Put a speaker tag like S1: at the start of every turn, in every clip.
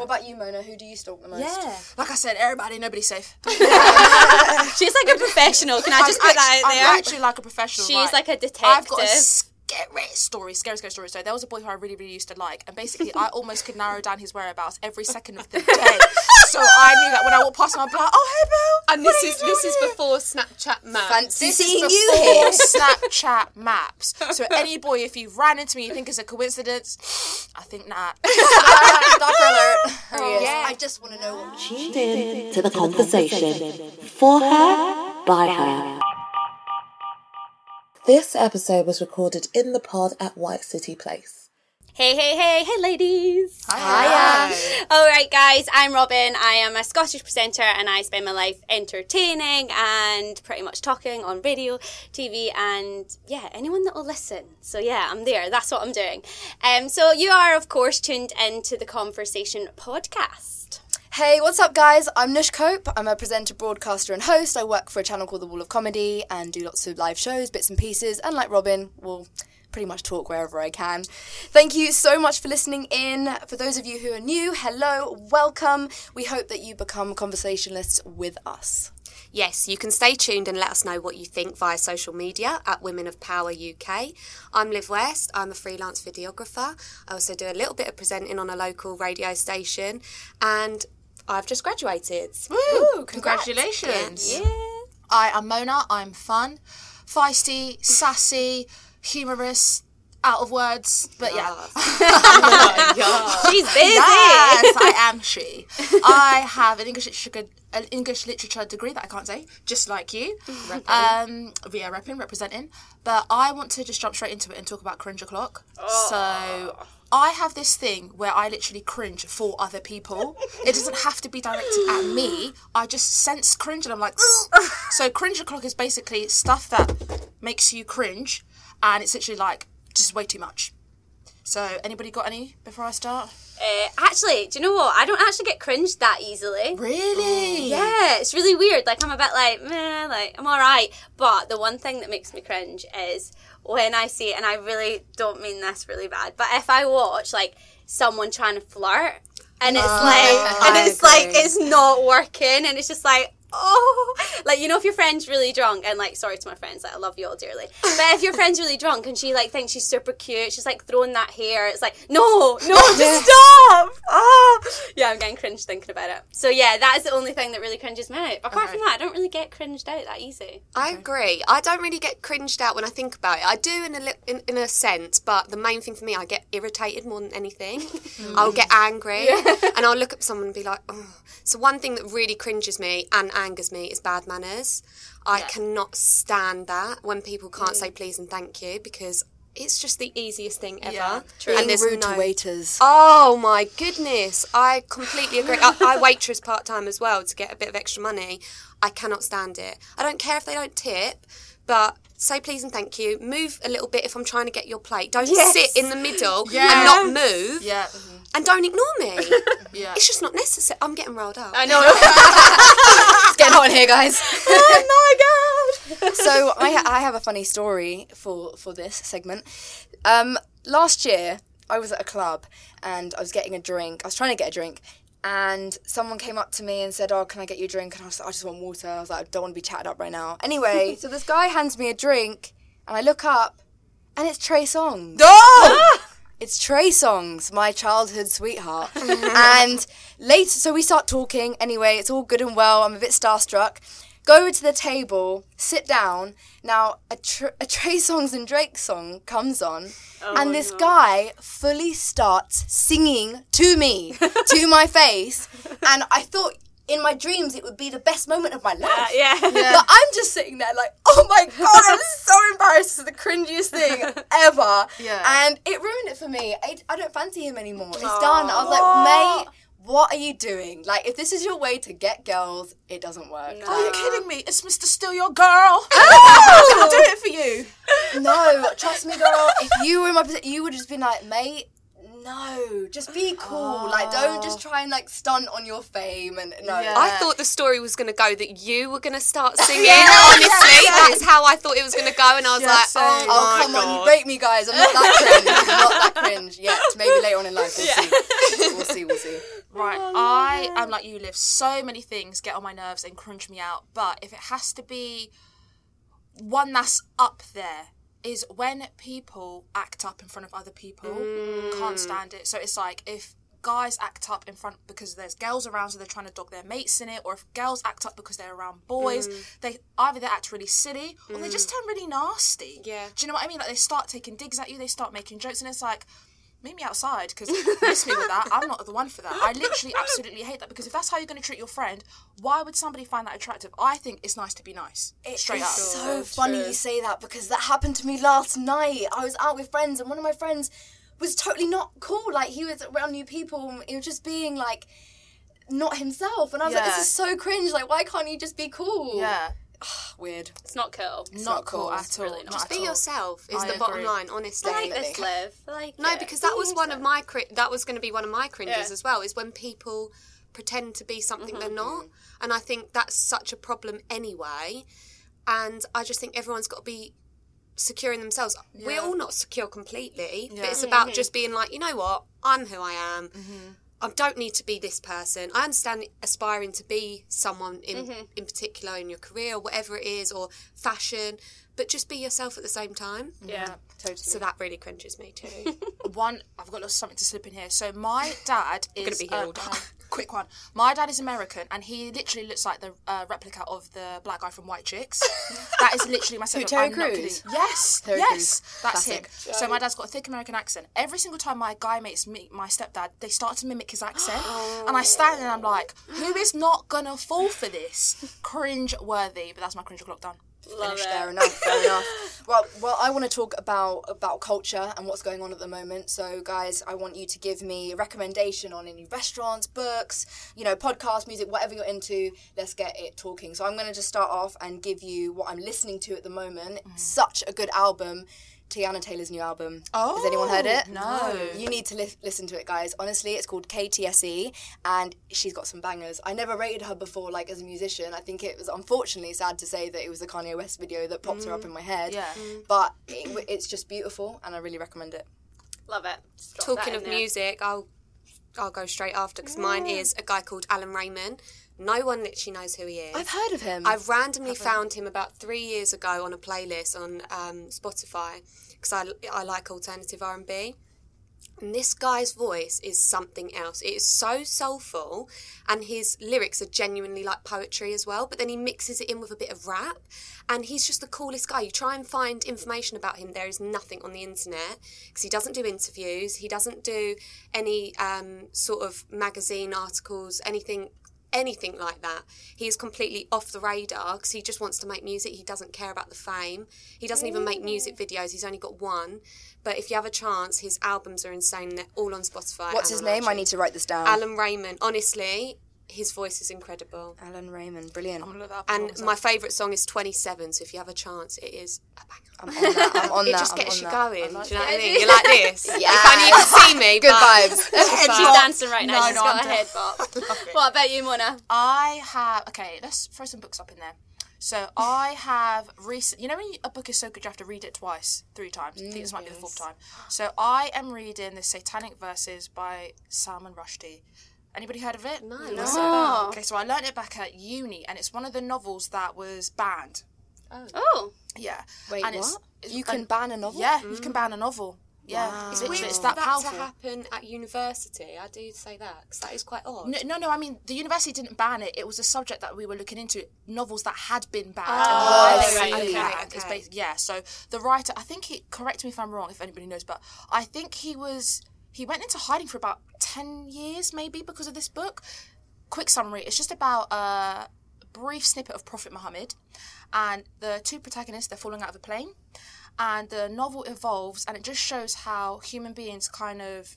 S1: What about you, Mona? Who do you stalk the most?
S2: Yeah.
S3: Like I said, everybody, nobody's safe.
S2: She's like a professional. Can I just put that out there?
S3: I'm actually like a professional.
S2: She's
S3: right?
S2: like a detective.
S3: I've got a scary story, scary, scary story. So there was a boy who I really, really used to like, and basically I almost could narrow down his whereabouts every second of the day. so I knew that when I walked past him, I'd be like, "Oh, hey, Bill."
S2: and this is this is before Snapchat maps.
S1: Fancy
S3: This
S1: seeing
S3: is
S1: you
S3: before
S1: here.
S3: Snapchat maps. So any boy, if you ran into me, you think it's a coincidence. I think not.
S1: Stalker alert. Here he is.
S3: yeah.
S1: I just want to know what.
S4: tuned in to the conversation. For her, by her. This episode was recorded in the pod at White City Place.
S2: Hey, hey, hey, hey, ladies.
S3: Hiya.
S2: All right, guys, I'm Robin. I am a Scottish presenter and I spend my life entertaining and pretty much talking on radio, TV, and yeah, anyone that will listen. So, yeah, I'm there. That's what I'm doing. Um, so, you are, of course, tuned into the Conversation podcast.
S1: Hey, what's up, guys? I'm Nush Cope. I'm a presenter, broadcaster, and host. I work for a channel called The Wall of Comedy and do lots of live shows, bits and pieces. And like Robin, will pretty much talk wherever I can. Thank you so much for listening in. For those of you who are new, hello, welcome. We hope that you become conversationalists with us.
S5: Yes, you can stay tuned and let us know what you think via social media at Women of Power UK. I'm Liv West, I'm a freelance videographer. I also do a little bit of presenting on a local radio station and I've just graduated.
S3: Woo! Congratulations.
S2: Yeah.
S3: I am Mona. I'm fun, feisty, sassy, humorous, out of words. But yeah.
S2: She's busy.
S3: Yes, I am she. I have an English literature an English literature degree that I can't say, just like you. Um, yeah, repping, representing. But I want to just jump straight into it and talk about cringe o'clock. So I have this thing where I literally cringe for other people. It doesn't have to be directed at me. I just sense cringe and I'm like, so cringe o'clock is basically stuff that makes you cringe, and it's literally like just way too much. So anybody got any before I start?
S2: Uh, actually, do you know what? I don't actually get cringed that easily.
S3: Really?
S2: Yeah, it's really weird. Like I'm a bit like, meh, like I'm all right. But the one thing that makes me cringe is when I see, it, and I really don't mean this really bad, but if I watch like someone trying to flirt, and it's oh, like, and it's like it's not working, and it's just like. Oh, like you know, if your friend's really drunk, and like, sorry to my friends, like I love you all dearly, but if your friend's really drunk and she like thinks she's super cute, she's like throwing that hair, it's like, no, no, just stop. Oh, yeah, I'm getting cringed thinking about it. So yeah, that is the only thing that really cringes me out. Apart
S3: Okay.
S2: from that, I don't really get cringed out that easy.
S5: I agree. I don't really get cringed out when I think about it. I do in a li- in, in a sense, but the main thing for me, I get irritated more than anything. I'll get angry, and I'll look at someone and be like, "Oh." So one thing that really cringes me and angers me is bad manners. I cannot stand that when people can't say mm. please and thank you because it's just the easiest thing ever.
S3: Yeah,
S2: true.
S5: And there's
S1: rude
S5: no
S1: to waiters.
S5: Oh my goodness. I completely agree. I, I waitress part time as well to get a bit of extra money. I cannot stand it. I don't care if they don't tip, but say please and thank you. Move a little bit if I'm trying to get your plate. Don't
S2: Yes.
S5: sit in the middle
S3: Yes.
S5: and not move.
S3: Yeah. Mm-hmm.
S5: And don't ignore me.
S3: Yeah.
S5: It's just not necessary. I'm getting rolled up.
S2: I know.
S1: It's getting hot in here, guys.
S2: oh my god.
S1: so I, ha- I have a funny story for for this segment. Um, last year I was at a club and I was getting a drink. I was trying to get a drink, and someone came up to me and said, "Oh, can I get you a drink?" And I was like, "I just want water." I was like, "I don't want to be chatted up right now." Anyway, so this guy hands me a drink, and I look up, and it's Trey Songz.
S3: Oh!
S1: It's Trey Songz, my childhood sweetheart. and later, so we start talking. Anyway, it's all good and well. I'm a bit starstruck. Go over to the table, sit down. Now, a, tr- a Trey Songz and Drake song comes on, oh and this guy fully starts singing to me, to my face. And I thought in my dreams it would be the best moment of my life.
S2: yeah.
S1: But I'm just sitting there like, oh my god, I'm so embarrassed. This is the cringiest thing ever.
S3: Yeah.
S1: And it ruined it for me. I, I don't fancy him anymore. It's done. I was like, mate, what are you doing? Like, if this is your way to get girls, it doesn't work.
S3: Are you kidding me? It's Mr. Still Your Girl. I'll do it for you.
S1: No, trust me, girl. If you were in my position, you would have just been like, mate, No, just be cool. Like, don't just oh. try and like stunt on your fame and no.
S3: Yeah.
S5: I thought the story was going to go that you were going to start singing. Honestly, that's how I thought it was going to go, and I was
S3: Yeah,
S5: like,
S3: same.
S5: "Oh,
S1: Oh
S5: my
S1: come on, you
S5: God.
S1: me, guys. I'm not that cringe. I'm not that cringe yet. Maybe later on in life, we'll see. We'll see. We'll see.
S3: Right, oh, I am like you, Liv. So many things get on my nerves and crunch me out. But if it has to be one that's up there, is when people act up in front of other people. Mm. Can't stand it. So it's like if guys act up in front because there's girls around, so they're trying to dog their mates in it, or if girls act up because they're around boys, mm. they either they act really silly or they mm. just turn really nasty.
S5: Yeah.
S3: Do you know what I mean? Like they start taking digs at you, they start making jokes, and it's like meet me outside because miss me with that. I'm not the one for that. I literally absolutely hate that because if that's how you're going to treat your friend, why would somebody find that attractive? I think it's nice to be nice. Straight up.
S1: It's so funny you say that because that happened to me last night. I was out with friends and one of my friends was totally not cool. Like he was around new people and he was just being like not himself. And I was like, this is so cringe. Like, why can't you just be cool?
S3: Yeah,
S1: Weird.
S2: It's not cool.
S3: not,
S1: not
S3: cool,
S1: cool.
S3: at all.
S2: really not.
S3: not
S2: Just
S5: Be
S3: all.
S5: yourself is
S3: I
S5: the bottom line, honestly.
S2: I like this, Liv. I like
S5: No,
S2: it.
S5: because that was one of my cri- that was going to be one of my cringes
S2: Yeah.
S5: as well. Is when people pretend to be something they're mm-hmm. not, mm-hmm. and I think that's such a problem anyway. And I just think everyone's got to be secure in themselves. We're all not secure completely, but it's about mm-hmm. just being like, you know what, I'm who I am. I don't need to be this person. I understand aspiring to be someone in mm-hmm. in particular in your career, whatever it is, or fashion, but just be yourself at the same time.
S2: yeah.
S1: Totally.
S5: So that really cringes me too.
S3: One, I've got something to slip in here. So my dad is
S5: gonna be here
S3: uh,
S5: all day.
S3: quick one. My dad is American, and he literally looks like the uh, replica of the black guy from White Chicks. that is literally my stepdad.
S1: Terry Crews?
S3: Yes,
S1: Terry
S3: yes,
S1: Crews.
S3: that's
S1: Classic.
S3: him. So my dad's got a thick American accent. Every single time my guy mates meet my stepdad, they start to mimic his accent, and I stand there and I'm like, who is not gonna fall for this? Cringe worthy, but that's my cringe o'clock done.
S2: It.
S1: there enough. Fair enough. Well, well, I want to talk about about culture and what's going on at the moment. So, guys, I want you to give me a recommendation on any restaurants, books, you know, podcasts, music, whatever you're into. Let's get it talking. So, I'm going to just start off and give you what I'm listening to at the moment. Mm. Such a good album. Teyana Taylor's new album. Oh, has anyone heard oh, it?
S3: no.
S1: You need to li- listen to it, guys. Honestly, it's called KTSE, and she's got some bangers. I never rated her before, like as a musician. I think it was unfortunately sad to say that it was the Kanye West video that popped her up mm. in my head.
S3: Yeah. Mm.
S1: But it, it's just beautiful, and I really recommend it.
S2: Love it.
S5: Talking of
S2: there.
S5: music, I'll I'll go straight after because mine is a guy called Allan Rayman. No one literally knows who he is.
S1: I've heard of him.
S5: I've randomly found him about three years ago on a playlist on um, Spotify because I, I like alternative R and B. And this guy's voice is something else. It is so soulful, and his lyrics are genuinely like poetry as well. But then he mixes it in with a bit of rap, and he's just the coolest guy. You try and find information about him, there is nothing on the internet because he doesn't do interviews, he doesn't do any um, sort of magazine articles, anything anything like that. He is completely off the radar because he just wants to make music. He doesn't care about the fame. He doesn't even make music mm. videos. He's only got one. But if you have a chance, his albums are insane. They're all on Spotify.
S1: What's his name? I need to write this down.
S5: Allan Rayman. Honestly, his voice is incredible.
S1: Allan Rayman, brilliant.
S3: Oh, I'm gonna that
S5: And
S3: as
S5: my favourite song is 27. So if you have a chance, it is a banger.
S1: I'm on that. I'm on
S5: it
S1: that.
S5: just
S1: I'm
S5: gets you
S1: that.
S5: going. Do you know
S3: like
S5: what I
S2: it.
S5: mean? You're like this.
S1: yeah.
S5: If only you could see me.
S1: Good
S5: but-
S1: vibes.
S2: She's dancing right now.
S3: No,
S2: She's
S3: no,
S2: got
S3: I'm
S2: her head bop. What about you, Mona?
S3: I have okay. Let's throw some books up in there. So I have recent. You know when a book is so good you have to read it twice, three times. I think this might be the fourth time. So I am reading the Satanic Verses by Salman Rushdie. Anybody heard of it?
S5: No.
S2: Oh.
S3: Okay, so I learned it back at uni, and it's one of the novels that was banned.
S2: Oh. oh.
S3: Yeah.
S1: Wait,
S3: and It's,
S1: what? You can ban a novel?
S3: yeah, you can mm. ban a novel. Yeah,
S5: It's
S3: literally,
S5: weird
S3: it's that
S5: that
S3: powerful.
S5: to happen at university. I do say that because that is quite odd.
S3: No, no, no. I mean, the university didn't ban it. It was a subject that we were looking into. Novels that had been banned.
S5: Oh,
S3: and why
S1: I see.
S5: Okay,
S3: banned.
S5: Okay.
S3: yeah. So the writer, I think he. Correct me if I'm wrong. If anybody knows, but I think he was. He went into hiding for about ten years, maybe because of this book. Quick summary: It's just about a brief snippet of Prophet Muhammad, and the two protagonists they're falling out of a plane, and the novel evolves, and it just shows how human beings kind of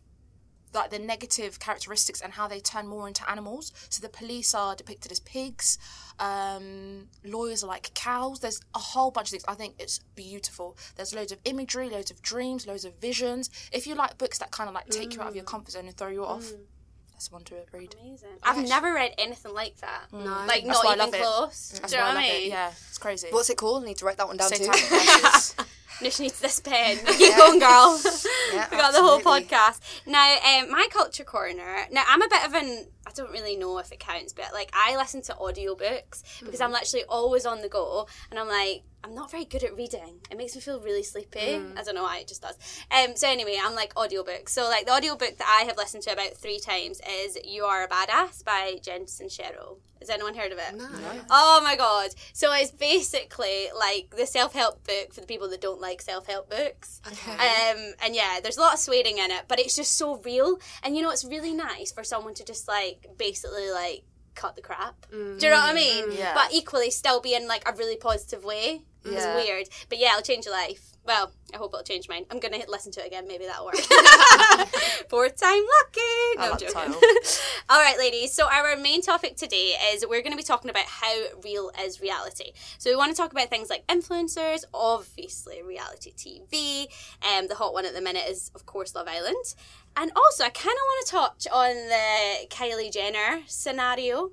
S3: like the negative characteristics and how they turn more into animals. So the police are depicted as pigs, um, lawyers are like cows. There's a whole bunch of things. I think it's beautiful. There's loads of imagery, loads of dreams, loads of visions. If you like books that kind of like take you out of your mm. comfort zone and throw you off, mm. that's one to read.
S2: Amazing. I've never read anything like that. Mm.
S5: No.
S2: Like
S3: That's
S2: not
S3: why I
S2: even
S3: love it.
S2: close.
S3: That's
S2: Do you know what
S3: I
S2: I
S3: it.
S2: mean?
S3: Yeah, it's crazy.
S1: What's it called? I need to write that one down too.
S3: Satanic Verses.
S2: Nish needs this pen. Keep going, girl.
S1: Yeah,
S2: we got the whole podcast. Now, um, my culture corner. Now, I'm a bit of an. I don't really know if it counts, but like I listen to audiobooks because I'm literally always on the go, and I'm like. I'm not very good at reading. It makes me feel really sleepy. I don't know why, it just does. Um, so anyway, I'm like audiobooks. So like the audiobook that I have listened to about three times is You Are a Badass by Jen Sincero. Has anyone heard of it?
S5: No.
S2: Oh my god. So it's basically like the self help book for the people that don't like self help books.
S5: Okay.
S2: Um, and yeah, there's a lot of swearing in it, but it's just so real. And you know, it's really nice for someone to just like basically like cut the crap. Do you know what I mean?
S3: Yeah.
S2: But equally still be in like a really positive way.
S3: Yeah.
S2: It's weird. But yeah, it'll change your life. Well, I hope it'll change mine. I'm gonna hit listen to it again. Maybe that'll work. Fourth time lucky. No, I'm joking. All right, ladies. So our main topic today is we're going to be talking about how real is reality. So we want to talk about things like influencers, obviously reality TV. Um, the hot one at the minute is of course Love Island, and also I kind of want to touch on the Kylie Jenner scenario.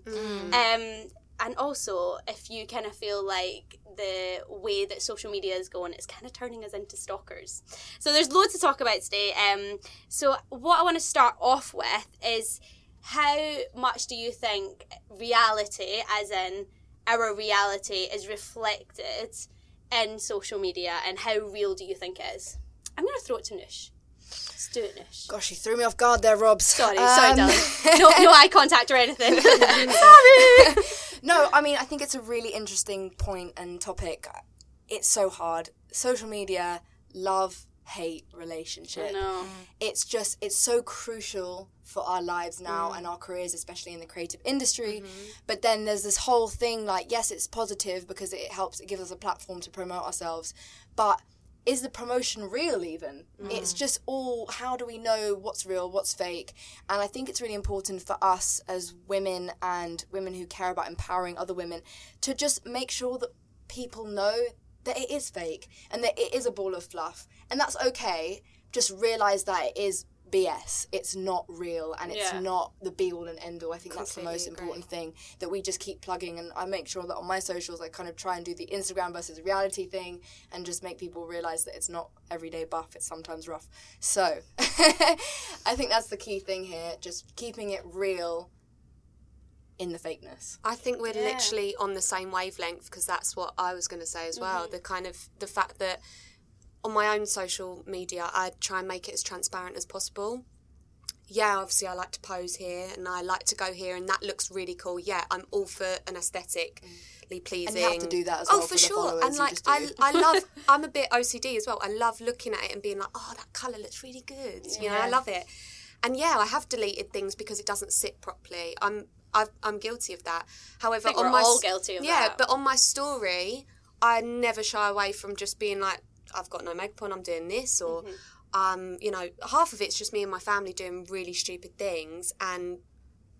S2: Um, and also if you kind of feel like the way that social media is going is kind of turning us into stalkers. So there's loads to talk about today. Um, so what I want to start off with is how much do you think reality, as in our reality, is reflected in social media, and how real do you think it is? I'm gonna throw it to Nush.
S1: Gosh, you threw me off guard there, Robs.
S2: Sorry, sorry,
S1: Um,
S2: darling. No, no eye contact or anything. sorry.
S1: No, I mean, I think it's a really interesting point and topic. It's so hard. Social media, love, hate relationship.
S2: no.
S1: It's just, it's so crucial for our lives now and our careers, especially in the creative industry. But then there's this whole thing like, yes, it's positive because it helps, it gives us a platform to promote ourselves. But is the promotion real even? Mm. It's just all how do we know what's real, what's fake? And I think it's really important for us as women and women who care about empowering other women to just make sure that people know that it is fake and that it is a ball of fluff. And that's okay. Just realize that it is BS. It's not real and it's
S2: Yeah.
S1: not the be all and end all. I think that's the
S5: Completely
S1: most
S5: agree.
S1: important thing that we just keep plugging and I make sure that on my socials I kind of try and do the Instagram versus reality thing and just make people realize that it's not everyday buff, it's sometimes rough. So I think that's the key thing here, just keeping it real in the fakeness.
S5: I think we're
S2: Yeah.
S5: literally on the same wavelength because that's what I was going to say as well. Mm-hmm. The kind of the fact that on my own social media, I try and make it as transparent as possible. Yeah, obviously, I like to pose here and I like to go here, and that looks really cool. Yeah, I'm all for an aesthetically pleasing.
S1: And you have to do that as
S5: oh,
S1: well
S5: for,
S1: for
S5: sure.
S1: followers,
S5: And like. I, I love. I'm a bit OCD as well. I love looking at it and being like, oh, that color looks really good. You know, I love it. And yeah, I have deleted things because it doesn't sit properly. I'm I've, I'm guilty of that. However,
S2: think
S5: on
S2: we're
S5: my
S2: all guilty of that.
S5: yeah,
S2: that.
S5: but on my story, I never shy away from just being like, I've got no makeup on, I'm doing this, or
S2: Mm-hmm.
S5: um, you know, half of it's just me and my family doing really stupid things and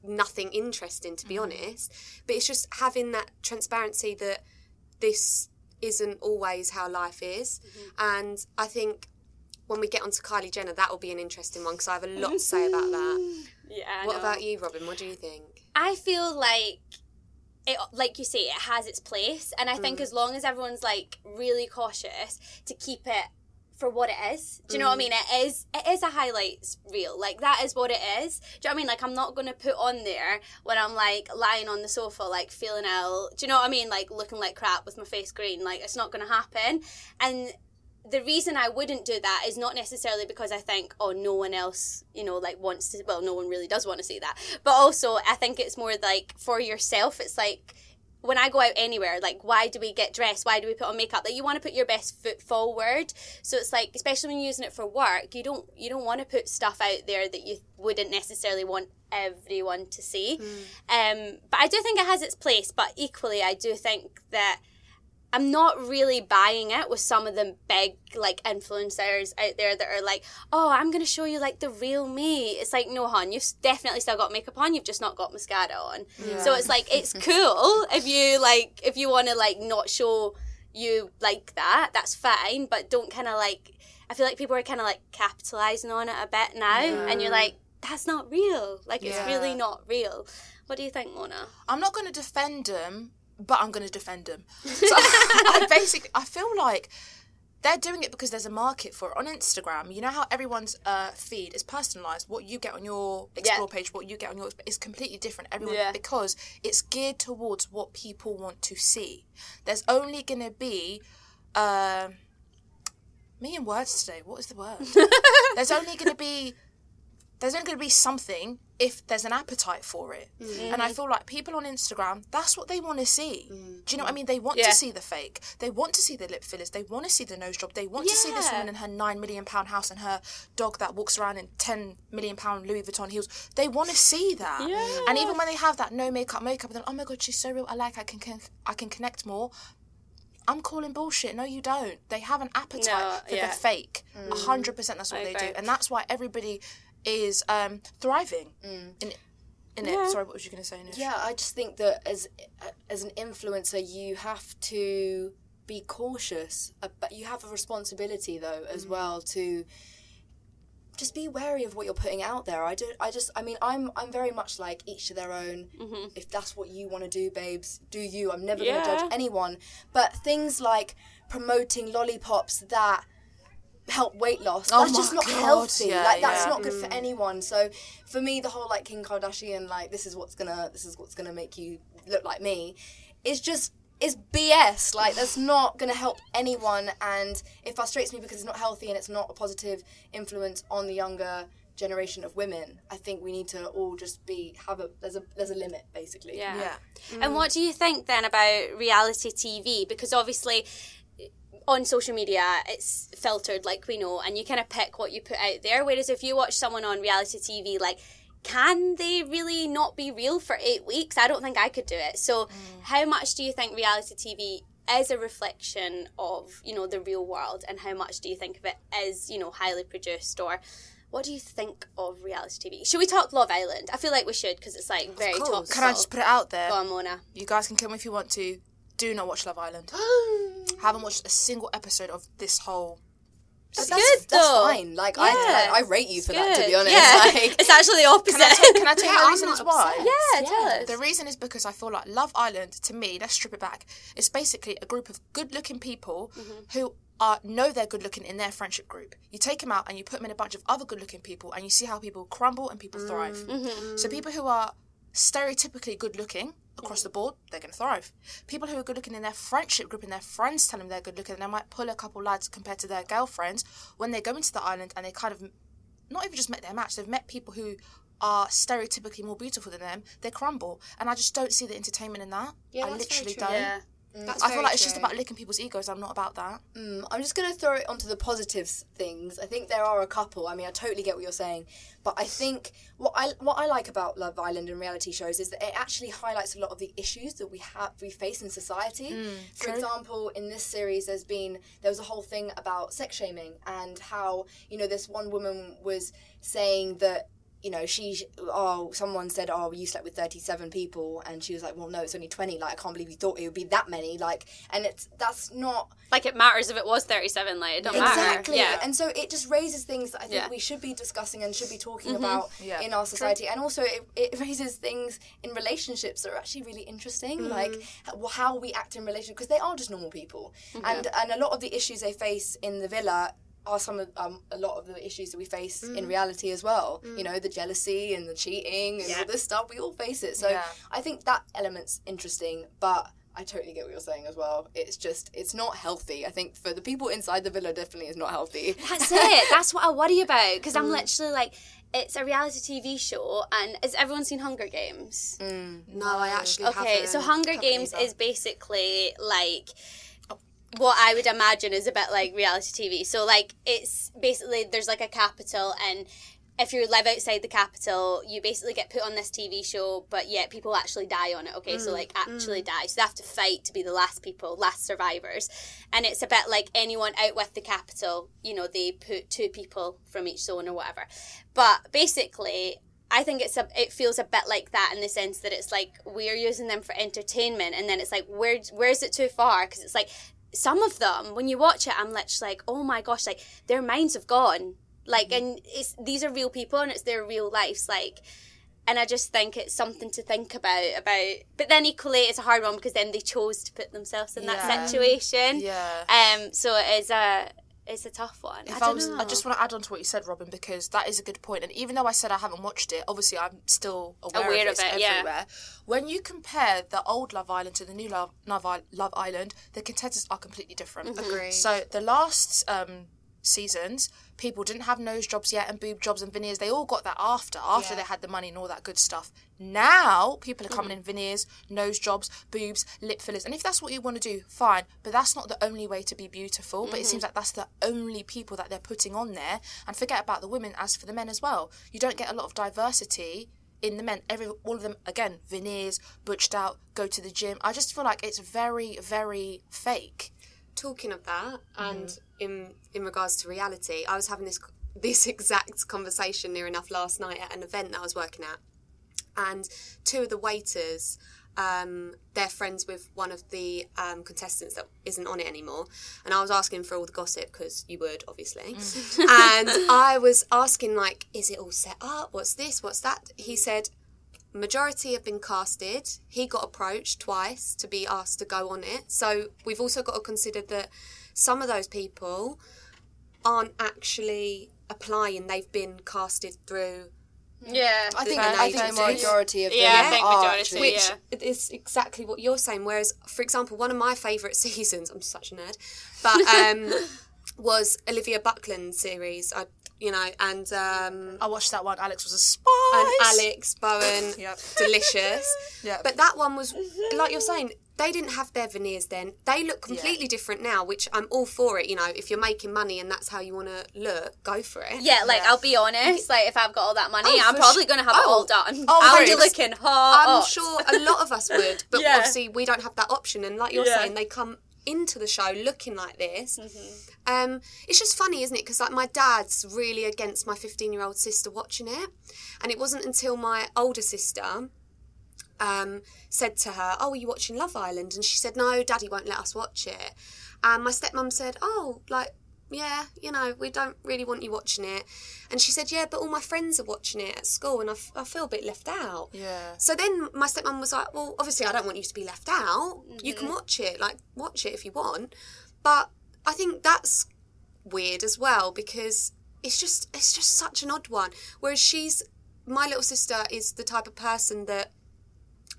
S5: nothing interesting to be
S2: Mm-hmm.
S5: honest. But it's just having that transparency that this isn't always how life is,
S2: Mm-hmm.
S5: and I think. When we get onto Kylie Jenner, that will be an interesting one because I have a lot to say about that.
S2: Yeah. I
S5: What
S2: know.
S5: about you, Robin? What do you think?
S2: I feel like it, like you say, it has its place, and I think mm. as long as everyone's like really cautious to keep it for what it is. Do you know what I mm. mean? It is it is a highlights reel. Like that is what it is. Do you know what I mean? Like I'm not gonna put on there when I'm like lying on the sofa, like feeling ill. Do you know what I mean? Like looking like crap with my face green. Like it's not gonna happen. And the reason I wouldn't do that is not necessarily because I think, oh, no one else, you know, like wants to. Well, no one really does want to see that. But also, I think it's more like for yourself. It's like when I go out anywhere, like why do we get dressed? Why do we put on makeup? Like you want to put your best foot forward. So it's like, especially when you're using it for work, you don't you don't want to put stuff out there that you wouldn't necessarily want everyone to see. Um, but I do think it has its place. But equally, I do think that I'm not really buying it with some of the big like influencers out there that are like, oh, I'm gonna show you like the real me. It's like, no, hon, you've definitely still got makeup on. You've just not got mascara on. So it's like it's cool if you like if you want to like not show you like that. That's fine, but don't kind of like. I feel like people are kind of like capitalizing on it a bit now, and you're like, that's not real. Like it's really not real. What do you think, Mona?
S3: I'm not going to defend them, but I'm going to defend them. So I basically, I feel like they're doing it because there's a market for it on Instagram. You know how everyone's uh, feed is personalized. What you get on your explore page, what you get on yours is completely different. Everyone
S2: Yeah.
S3: because it's geared towards what people want to see. There's only going to be. Um, me and words today. What is the word? there's only going to be there's only going to be something if there's an appetite for it. Mm. And I feel like people on Instagram, that's what they want to see. Mm. Do you know what I mm. mean? They want
S2: Yeah.
S3: to see the fake. They want to see the lip fillers. They want to see the nose job. They want to see this woman in her nine million pound house and her dog that walks around in ten million pound Louis Vuitton heels. They want to see that.
S2: Yeah.
S3: And even when they have that no makeup makeup, then oh my god, she's so real. I like. I can, can I can connect more. I'm calling bullshit. No, you don't. They have an appetite
S2: No,
S3: for
S2: yeah.
S3: the fake. A hundred percent. That's what
S2: I
S3: they do, and that's why everybody is um, thriving mm. in in it. Sorry, what was you going to say? Nish?
S1: Yeah, I just think that as as an influencer, you have to be cautious, but you have a responsibility though as mm. well to just be wary of what you're putting out there. I don't. I just. I mean, I'm. I'm very much like each to their own. Mm-hmm. If that's what you want to do, babes, do you. I'm never
S2: Yeah.
S1: gonna judge anyone. But things like promoting lollipops that help weight loss.
S3: Oh
S1: that's just not
S3: God,
S1: healthy.
S3: yeah,
S1: like that's
S3: yeah.
S1: not good for mm. anyone. So for me, the whole like Kim Kardashian, like this is what's gonna this is what's gonna make you look like me, is just is BS. Like that's not gonna help anyone, and it frustrates me because it's not healthy and it's not a positive influence on the younger generation of women. I think we need to all just be have a there's a there's a limit basically.
S2: Yeah.
S3: Yeah.
S2: And what mm. do you think then about reality TV? Because obviously on social media it's filtered like we know and you kind of pick what you put out there whereas if you watch someone on reality TV like can they really not be real for 8 weeks? I don't think I could do it. So mm. how much do you think reality TV is a reflection of, you know, the real world and how much do you think of it as, you know, highly produced or what do you think of reality TV? Should we talk Love Island? I feel like we should because it's like very top.
S3: Can I just put it out there?
S2: Go on, Mona.
S3: You guys can come if you want to. Do not watch Love Island. Haven't watched a single episode of this whole.
S2: That's,
S1: That's,
S2: good
S1: that's
S2: though.
S1: fine. Like
S2: Yeah.
S1: I, I rate you for that. To be honest,
S2: yeah.
S1: like
S2: it's actually the opposite.
S3: Can I tell, can I tell
S5: Yeah,
S3: you the
S5: I'm
S3: reason why?
S5: obsessed.
S2: yeah, tell us.
S3: The reason is because I feel like Love Island, to me, let's strip it back. It's basically a group of good-looking people mm-hmm. who are know they're good-looking in their friendship group. You take them out and you put them in a bunch of other good-looking people, and you see how people crumble and people thrive. Mm-hmm. So people who are stereotypically good-looking across the board, they're going to thrive. People who are good-looking in their friendship group and their friends tell them they're good-looking, and they might pull a couple lads compared to their girlfriends when they go into the island and they kind of not even just met their match, they've met people who are stereotypically more beautiful than them, they crumble. And I just don't see the entertainment in that.
S5: Yeah,
S3: I literally don't.
S2: yeah.
S5: That's
S3: I feel like it's just about licking people's egos. I'm not about that.
S1: Mm, I'm just gonna throw it onto the positives things. I think there are a couple. I mean, I totally get what you're saying, but I think what I what I like about Love Island and reality shows is that it actually highlights a lot of the issues that we have we face in society. For
S3: true.
S1: example, in this series, there's been there was a whole thing about sex shaming and how you know this one woman was saying that you know, she, oh, someone said, oh, you slept with 37 people. And she was like, well, no, it's only 20. Like, I can't believe you thought it would be that many. Like, and it's, that's not,
S2: Like it matters if it was 37, like it don't matter.
S1: Exactly.
S2: Yeah.
S1: And so it just raises things that I think
S2: Yeah. Mm-hmm.
S1: we should be discussing and should be talking about
S3: Yeah.
S1: in our society. And also it, it raises things in relationships that are actually really interesting,
S2: Mm-hmm.
S1: like how, how we act in relationships, because they are just normal people. And and a lot of the issues they face in the villa are some of um, a lot of the issues that we face
S2: Mm.
S1: in reality as well. You know, the jealousy and the cheating and all this stuff. We all face it. So
S3: Yeah.
S1: I think that element's interesting, but I totally get what you're saying as well. It's just it's not healthy. I think for the people inside the villa, definitely is not healthy.
S2: That's it. That's what I worry about because I'm literally like, it's a reality TV show, and has everyone seen Hunger Games?
S5: No, I actually
S2: Okay,
S5: haven't.
S2: so Hunger Games
S1: either.
S2: is basically like what I would imagine is a bit like reality TV. So like it's basically there's like a capital and if you live outside the capital, you basically get put on this TV show, but yet people actually die on it. Okay, so mm, like actually mm. die, so they have to fight to be the last people, last survivors, and it's a bit like anyone out with the capital. You know, they put two people from each zone or whatever. But basically, I think it's a it feels a bit like that in the sense that it's like we're using them for entertainment, and then it's like where where's it too far? Because it's like some of them when you watch it, I'm literally like, oh my gosh, like their minds have gone. Like, and it's these are real people, and it's their real lives. Like, and I just think it's something to think about. About, but then equally, it's a hard one because then they chose to put themselves in
S3: Yeah.
S2: that situation.
S3: Yeah.
S2: Um. So it is a it's a tough one.
S3: If
S2: I,
S3: I, was,
S2: know.
S3: I just want to add on to what you said, Robin, because that is a good point. And even though I said I haven't watched it, obviously I'm still aware,
S2: Aware
S3: of,
S2: of
S3: it,
S2: it, yeah.
S3: everywhere. When you compare the old Love Island to the new Love, Love, Love Island, the contestants are completely different.
S2: Mm-hmm.
S5: Agreed.
S3: So the last um, seasons, people didn't have nose jobs yet and boob jobs and veneers. They all got that after, after they had the money and all that good stuff. Now people are coming mm. in veneers, nose jobs, boobs, lip fillers, and if that's what you want to do, fine. But that's not the only way to be beautiful. But it mm-hmm. seems like that's the only people that they're putting on there. And forget about the women, as for the men as well. You don't get a lot of diversity in the men. Every all of them again, veneers, butched out, go to the gym. I just feel like it's very, very fake.
S5: Talking of that and in in regards to reality i was having this this exact conversation near enough last night at an event that i was working at. And two of the waiters um, they're friends with one of the um, contestants that isn't on it anymore. And i was asking for all the gossip because you would obviously. And i was asking like is it all set up? What's this? What's that? He said majority have been casted. He got approached twice to be asked to go on it. So we've also got to consider that some of those people aren't actually applying. They've been casted through.
S2: yeah.
S1: I think I think the majority of them
S2: Yeah, I think
S1: are
S2: majority,
S1: actually-
S5: Which
S2: Yeah.
S5: is exactly what you're saying. Whereas, for example, one of my favourite seasons, I'm such a nerd, but um, was Olivia Buckland's series. I, you know, and um,
S3: I watched that one. Alex was a spice.
S5: and Alex Bowen,
S3: Yep.
S5: delicious.
S3: Yep.
S5: But that one was like you're saying, they didn't have their veneers then. They look completely different now, which I'm all for it. You know, if you're making money and that's how you want to look, go for it.
S2: Yeah, like I'll be honest. Like if I've got all that money,
S5: Oh,
S2: I'm probably
S5: su-
S2: gonna have it
S5: oh.
S2: all done.
S3: Oh,
S2: I'll be looking hot.
S5: I'm sure a lot of us would, but
S2: Yeah.
S5: obviously we don't have that option. And like you're
S2: Yeah.
S5: saying, they come into the show looking like this.
S2: Mm-hmm.
S5: Um, it's just funny, isn't it? Because like my dad's really against my 15 year old sister watching it, and it wasn't until my older sister um, said to her, "Oh, are you watching Love Island?" And she said, "No, Daddy won't let us watch it." And my stepmom said, "Oh, like." Yeah, you know, we don't really want you watching it. And she said, Yeah, but all my friends are watching it at school and I, f- I feel a bit left out.
S3: Yeah.
S5: So then my stepmom was like, Well, obviously, I don't want you to be left out. You
S2: Mm-hmm.
S5: can watch it, like, watch it if you want. But I think that's weird as well because it's just it's just such an odd one. Whereas she's my little sister is the type of person that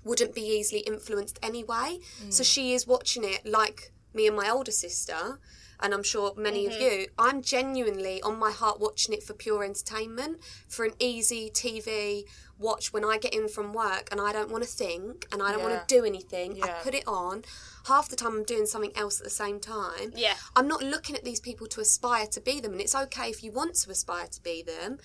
S5: wouldn't be easily influenced anyway. So she is watching it like me and my older sister, and I'm sure many of mm-hmm. you. I'm genuinely on my heart watching it for pure entertainment, for an easy TV watch when I get in from work and I don't want to think and I don't
S3: Yeah.
S5: want to do anything. I put it on. Half the time I'm doing something else at the same time.
S2: Yeah.
S5: I'm not looking at these people to aspire to be them, and it's okay if you want to aspire to be them,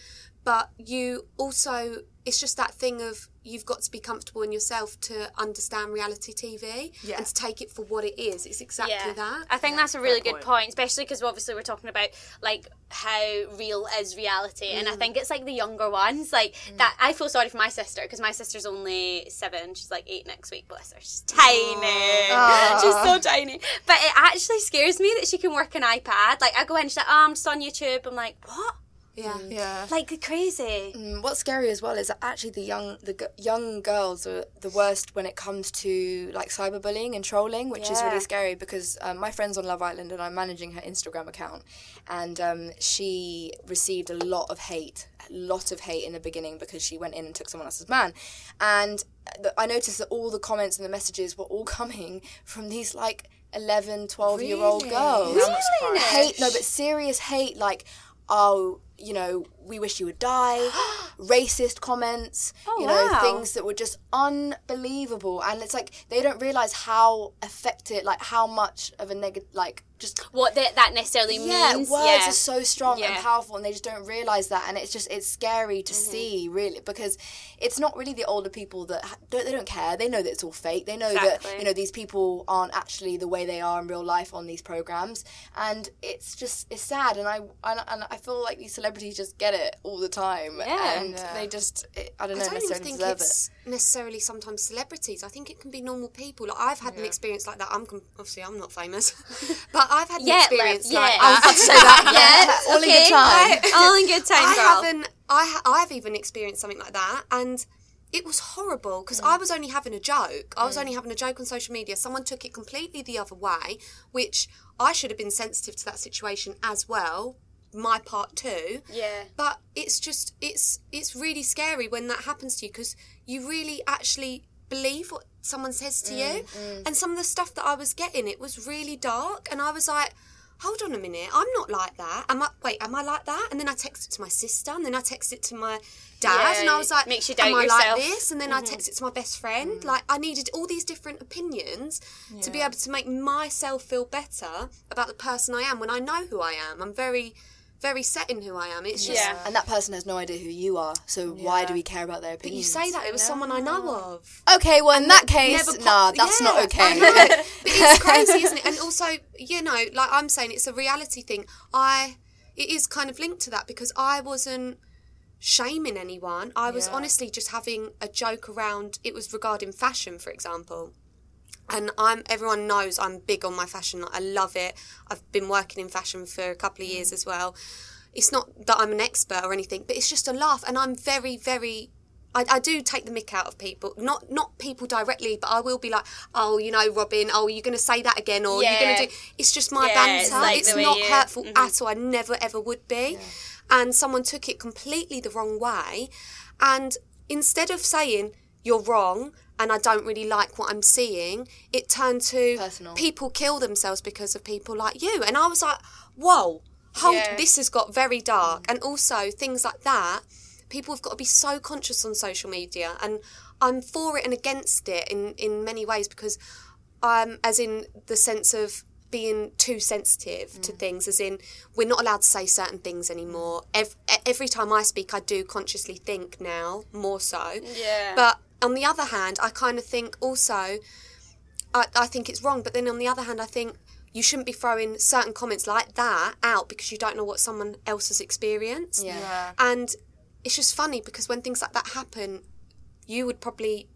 S5: but you also, it's just that thing of you've got to be comfortable in yourself to understand reality TV
S3: Yeah.
S5: and to take it for what it is. It's exactly that.
S2: I think that's a really good
S3: point.
S2: point, especially because obviously we're talking about like how real is reality, and I
S5: Mm.
S2: think it's like the younger ones, like that. I feel sorry for my sister because my sister's only seven; she's like eight next week. Bless her, she's tiny, she's so tiny. But it actually scares me that she can work an iPad. Like I go in, she's like, "Oh, I'm just on YouTube." I'm like, "What?"
S5: Yeah.
S3: Yeah.
S2: Like crazy.
S1: Mm, What's scary as well is that actually the young the g- young girls are the worst when it comes to like cyberbullying and trolling, which is really scary because um, my friend's on Love Island and I'm managing her Instagram account, and um, she received a lot of hate, a lot of hate in the beginning because she went in and took someone else's man, and th- I noticed that all the comments and the messages were all coming from these like 11, 12 year old girls.
S3: Surprised.
S1: Hate, no, but serious hate, like, oh, you know, we wish you would die, racist comments,
S2: Oh,
S1: you know,
S2: wow.
S1: things that were just unbelievable. And it's like they don't realize how affected, like, how much of a negative, like, just
S2: what that, that necessarily
S1: yeah,
S2: means.
S1: words
S2: yeah.
S1: are so strong and powerful, and they just don't realize that, and it's just it's scary to
S2: Mm-hmm.
S1: see, really, because it's not really the older people that don't they don't care. They know that it's all fake. They know
S2: Exactly.
S1: that you know these people aren't actually the way they are in real life on these programs, and it's just it's sad, and I and, and I feel like these celebrities just get it all the time,
S2: Yeah.
S1: and they just it, I don't know
S5: I don't even
S1: necessarily
S5: think
S1: deserve
S5: it's necessarily sometimes celebrities. I think it can be normal people. Like I've had an experience like that. I'm com- obviously I'm not famous, but I've had an
S2: Yeah,
S5: experience
S2: Liv,
S5: like
S2: yeah.
S5: that.
S1: it. say that,
S2: Yes,
S1: all in
S2: okay.
S1: good time.
S2: All in good time,
S5: I
S2: girl.
S5: haven't. I ha- I've even experienced something like that, and it was horrible because mm. I was only having a joke. I was mm. only having a joke on social media. Someone took it completely the other way, which I should have been sensitive to that situation as well. My part too.
S2: Yeah.
S5: But it's just it's it's really scary when that happens to you because you really actually believe what someone says to mm, you, mm. and some of the stuff that I was getting it was really dark, and I was like. Hold on a minute, I'm not like that. Am I? Wait, am I like that? And then I texted it to my sister, and then I texted it to my dad,
S2: Yeah,
S5: and I was like,
S2: makes you
S5: "Am
S2: doubt
S5: I
S2: yourself.
S5: like this?" And then I mm-hmm. texted it to my best friend. Mm. Like I needed all these different opinions to be able to make myself feel better about the person I am when I know who I am. I'm very, very set in who I am. It's just
S2: Yeah.
S1: And that person has no idea who you are, so why do we care about their
S5: opinion?
S1: But
S5: you say that it was someone I know of.
S1: Okay, well in that case,
S5: Never pop-
S1: nah, that's not okay.
S5: But it's crazy, isn't it? And also, you know, like I'm saying, it's a reality thing. I, it is kind of linked to that because I wasn't shaming anyone. I was honestly just having a joke around. It was regarding fashion, for example. And I'm everyone knows I'm big on my fashion. I love it. I've been working in fashion for a couple of years as well. It's not that I'm an expert or anything, but it's just a laugh. And I'm very, very I, I do take the mick out of people, not not people directly, but I will be like, oh, you know, Robin, oh, you're going to say that again, or you're gonna do. It's just my
S2: Yeah,
S5: banter.
S2: it's like
S5: it's not
S2: you-
S5: hurtful
S2: Mhm.
S5: at all. I never ever would be. And someone took it completely the wrong way, and instead of saying you're wrong and I don't really like what I'm seeing, it turned to
S1: Personal.
S5: people kill themselves because of people like you, and I was like, whoa. Hold,
S2: Yeah.
S5: this has got very dark, and also things like that people have got to be so conscious on social media and i'm for it and against it in in many ways because I'm, um as in the sense of being too sensitive to things as in we're not allowed to say certain things anymore every, every time i speak i do consciously think now more so
S2: Yeah.
S5: but on the other hand i kind of think also I, I think it's wrong but then on the other hand i think you shouldn't be throwing certain comments like that out because you don't know what someone else has experienced
S1: Yeah.
S3: Yeah.
S5: and it's just funny because when things like that happen, you would probably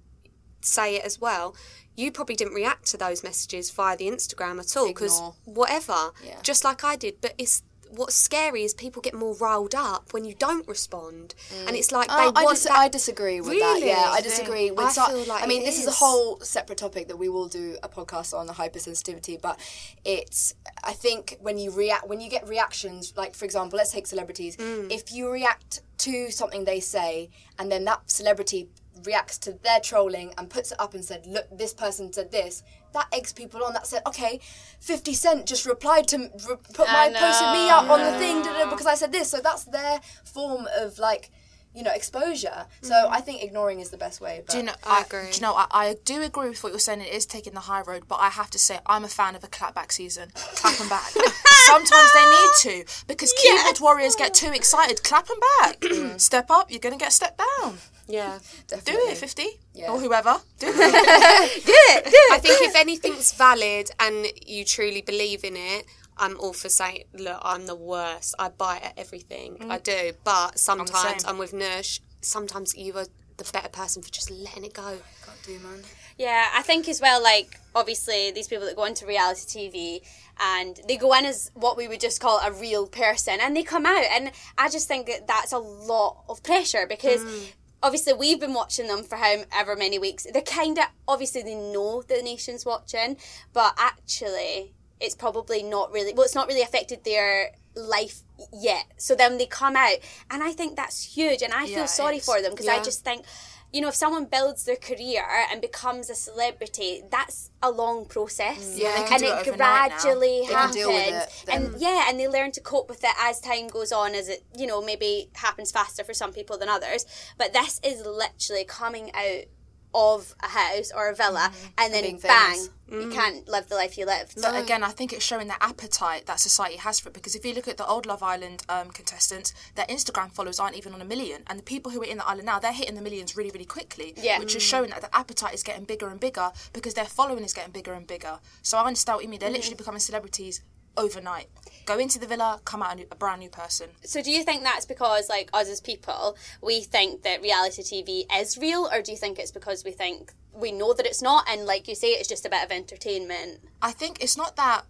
S5: say it as well. You probably didn't react to those messages via the Instagram at all because whatever,
S1: Yeah.
S5: just like I did. But it's what's scary is people get more riled up when you don't respond, and it's like they
S1: Oh, I, dis-
S5: that.
S1: I disagree with that. Yeah, I disagree with.
S5: I feel like
S1: I mean, this is a whole separate topic that we will do a podcast on the hypersensitivity. But it's, I think, when you react, when you get reactions, like for example, let's take celebrities.
S5: Mm.
S1: If you react to something they say, and then that celebrity reacts to their trolling and puts it up and said, "Look, this person said this." That eggs people on. That said, "Okay, Fifty Cent just replied to re- put
S2: I
S1: my posted me up on the
S2: know.
S1: thing da, da, because I said this." So that's their form of like you know exposure. So mm-hmm. I think ignoring is the best way. But
S3: Do you know?
S5: I
S3: I,
S5: agree.
S3: Do you know? I, I do agree with what you're saying. It is taking the high road, but I have to say I'm a fan of a clapback season. Clap 'em back. Sometimes they need to because keyboard warriors get too excited. Clap 'em back. Mm. Step up. You're gonna get stepped down.
S5: yeah.
S1: definitely.
S3: Do it, fifty
S1: Yeah.
S3: or whoever. Do it. Do it.
S5: I think if anything's valid and you truly believe in it, I'm all for saying, look, I'm the worst. I bite at everything. I mm. do. But sometimes
S3: same.
S5: I'm, with Nush. Sometimes you are the better person for just letting it go.
S1: Can't do, man.
S2: Yeah, I think as well, like, obviously, these people that go into reality TV and they go in as what we would just call a real person and they come out. And I just think that that's a lot of pressure because. Mm. Obviously, we've been watching them for however many weeks. They're kind of obviously they know the nation's watching, but actually, it's probably not really. Well, it's not really affected their life yet. So then they come out, and I think that's huge. And I
S3: Yeah,
S2: feel sorry for them because I just think you know, if someone builds their career and becomes a celebrity, that's a long process. Mm.
S3: Yeah, they can
S2: and
S3: do
S2: it,
S3: it
S2: gradually happens.
S1: it
S2: and yeah, and they learn to cope with it as time goes on, as it, you know, maybe happens faster for some people than others. But this is literally coming out of a house or a villa mm-hmm. and then
S1: being
S2: bang,
S1: famous.
S2: you mm-hmm. can't live the life you lived.
S3: But again, I think it's showing the appetite that society has for it. Because if you look at the old Love Island um, contestants, their Instagram followers aren't even on a million, and the people who are in the island now, they're hitting the millions really, really quickly.
S2: Yeah.
S3: Which is mm. showing that the appetite is getting bigger and bigger because their following is getting bigger and bigger. So I understand what you mean. They're mm-hmm. literally becoming celebrities overnight. Go into the villa, come out a, new, a brand new person.
S2: So do you think that's because like us as people, we think that reality TV is real or do you think it's because we think we know that it's not and like you say it's just a bit of entertainment?
S3: I think it's not that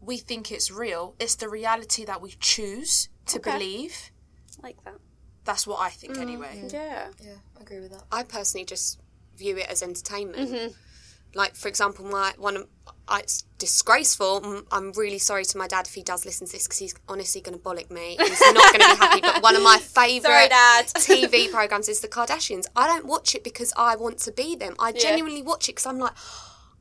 S3: we think it's real; it's the reality that we choose to
S2: Okay.
S3: believe.
S2: I like that.
S3: That's what I think, anyway.
S2: Yeah.
S1: Yeah, I agree with that.
S5: I personally just view it as entertainment.
S2: Mm-hmm.
S5: Like for example, my one of I- it's disgraceful. I'm really sorry to my dad if he does listen to this because he's honestly going to bollock me. He's not going to be happy. But one of my
S2: Sorry,
S5: favourite. TV programs is The Kardashians. I don't watch it because I want to be them. I genuinely watch it because I'm like,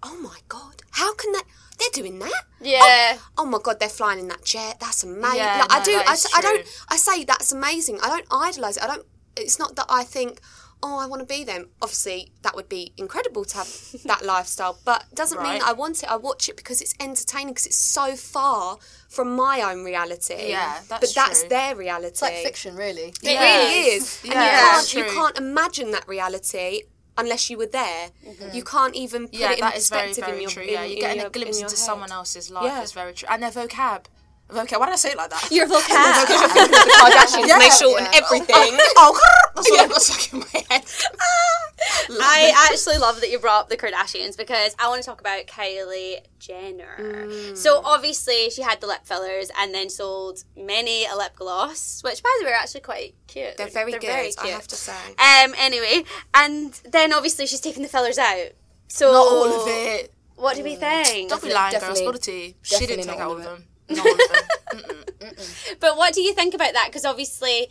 S5: oh my god, how can that? They're doing that.
S2: Yeah.
S5: Oh, oh my god, they're flying in that jet. That's amazing.
S3: Yeah,
S5: Like, I do. I, I don't. I say that's amazing. I don't idolize it. I don't. It's not that I think. Oh, I want to be them. Obviously, that would be incredible to have that lifestyle, but doesn't mean
S3: Right.
S5: that I want it. I watch it because it's entertaining because it's so far from my own reality.
S3: Yeah, that's
S5: but
S3: that's
S5: that's
S3: true.
S5: their reality.
S1: It's like fiction, really.
S5: It
S3: Yeah.
S5: really is. And
S3: Yeah,
S5: you can't you can't imagine that reality unless you were there. Mm-hmm. You can't even put
S3: Yeah,
S5: it in
S3: that is very,
S5: perspective
S3: very
S5: in your
S3: true.
S5: in-
S3: Yeah, you're getting
S5: your-
S3: a glimpse
S5: in
S3: into
S5: head.
S3: someone else's life.
S5: Yeah.
S3: It's very true. And their vocab. Vocab. Why did I say it like that?
S2: Your vocab.
S5: the Kardashians and they shorten
S1: Yeah.
S5: everything.
S3: oh, that's what I've got stuck in my head.
S2: I actually love that you brought up the Kardashians because I want to talk about Kylie Jenner. So obviously she had the lip fillers and then sold many a lip gloss, which by the way are actually quite cute.
S5: They're very good, I have to say.
S2: Um. Anyway, and then obviously she's taking the fillers out. So
S3: Not all of it.
S2: What do we think?
S3: Don't be lying, girl.
S1: definitely-
S3: the tea. She didn't
S1: definitely
S3: take out
S1: all of
S3: them. Not all of them.
S2: But what do you think about that? Because obviously,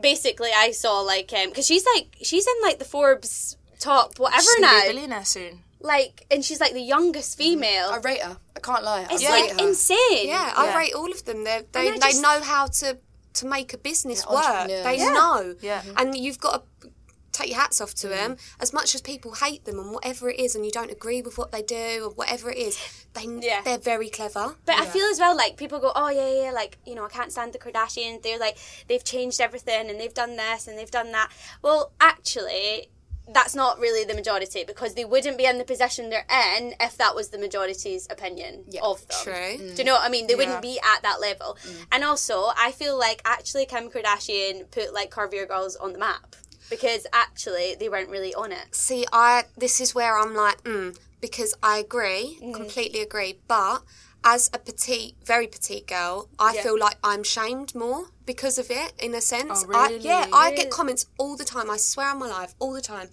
S2: basically, I saw like um because she's like she's in like the Forbes top whatever
S3: She's gonna be
S2: now,
S3: a billionaire soon.
S2: like, and she's like the youngest female.
S1: I rate her. I can't lie.
S2: It's
S1: rate
S2: like
S1: her.
S2: insane.
S5: Yeah, I
S3: Yeah.
S5: rate all of them. They're, they they
S2: just-
S5: know how to to make a business
S1: Yeah,
S5: work. They
S1: Yeah.
S5: know.
S3: Yeah.
S5: And you've got to take your hats off to
S1: Mm.
S5: them. As much as people hate them and whatever it is, and you don't agree with what they do or whatever it is, they
S2: Yeah.
S5: they're very clever.
S2: But I feel as well like people go, oh yeah, yeah, like you know, I can't stand the Kardashians. They're like they've changed everything and they've done this and they've done that. Well, actually, that's not really the majority because they wouldn't be in the position they're in if that was the majority's opinion of them.
S5: True.
S2: Do you know what I mean? They
S3: Yeah.
S2: wouldn't be at that level. And also, I feel like actually Kim Kardashian put like curvier girls on the map because actually they weren't really on it.
S5: See, I this is where I'm like, mm, because I agree,
S2: Mm.
S5: completely agree. But as a petite, very petite girl, I
S2: Yeah.
S5: feel like I'm shamed more because of it. In a sense,
S3: Oh,
S5: I,
S3: really?
S5: yeah, I get comments all the time. I swear on my life, all the time.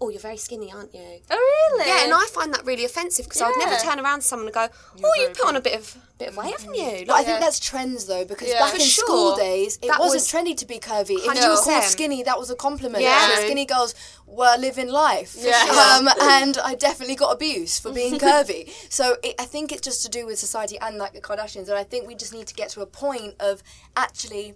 S5: Oh, you're very skinny, aren't you?
S2: Oh really?
S5: Yeah, and I find that really offensive because I'd never
S2: Yeah.
S5: turn around to someone and go, "Oh, you
S3: very
S5: put on a bit of bit of weight, haven't you?"
S1: But I
S5: Like,
S1: think that's trends though, because
S2: Yeah.
S1: back
S5: For
S1: in school days, it
S5: That
S1: wasn't
S5: was-
S1: trendy to be curvy. If you were called
S5: 100%.
S1: skinny, that was a compliment.
S5: Yeah.
S1: And skinny girls were living life.
S2: Yeah.
S1: Um, and I definitely got abuse for being curvy. So it, I think it's just to do with society and like the Kardashians. And I think we just need to get to a point of actually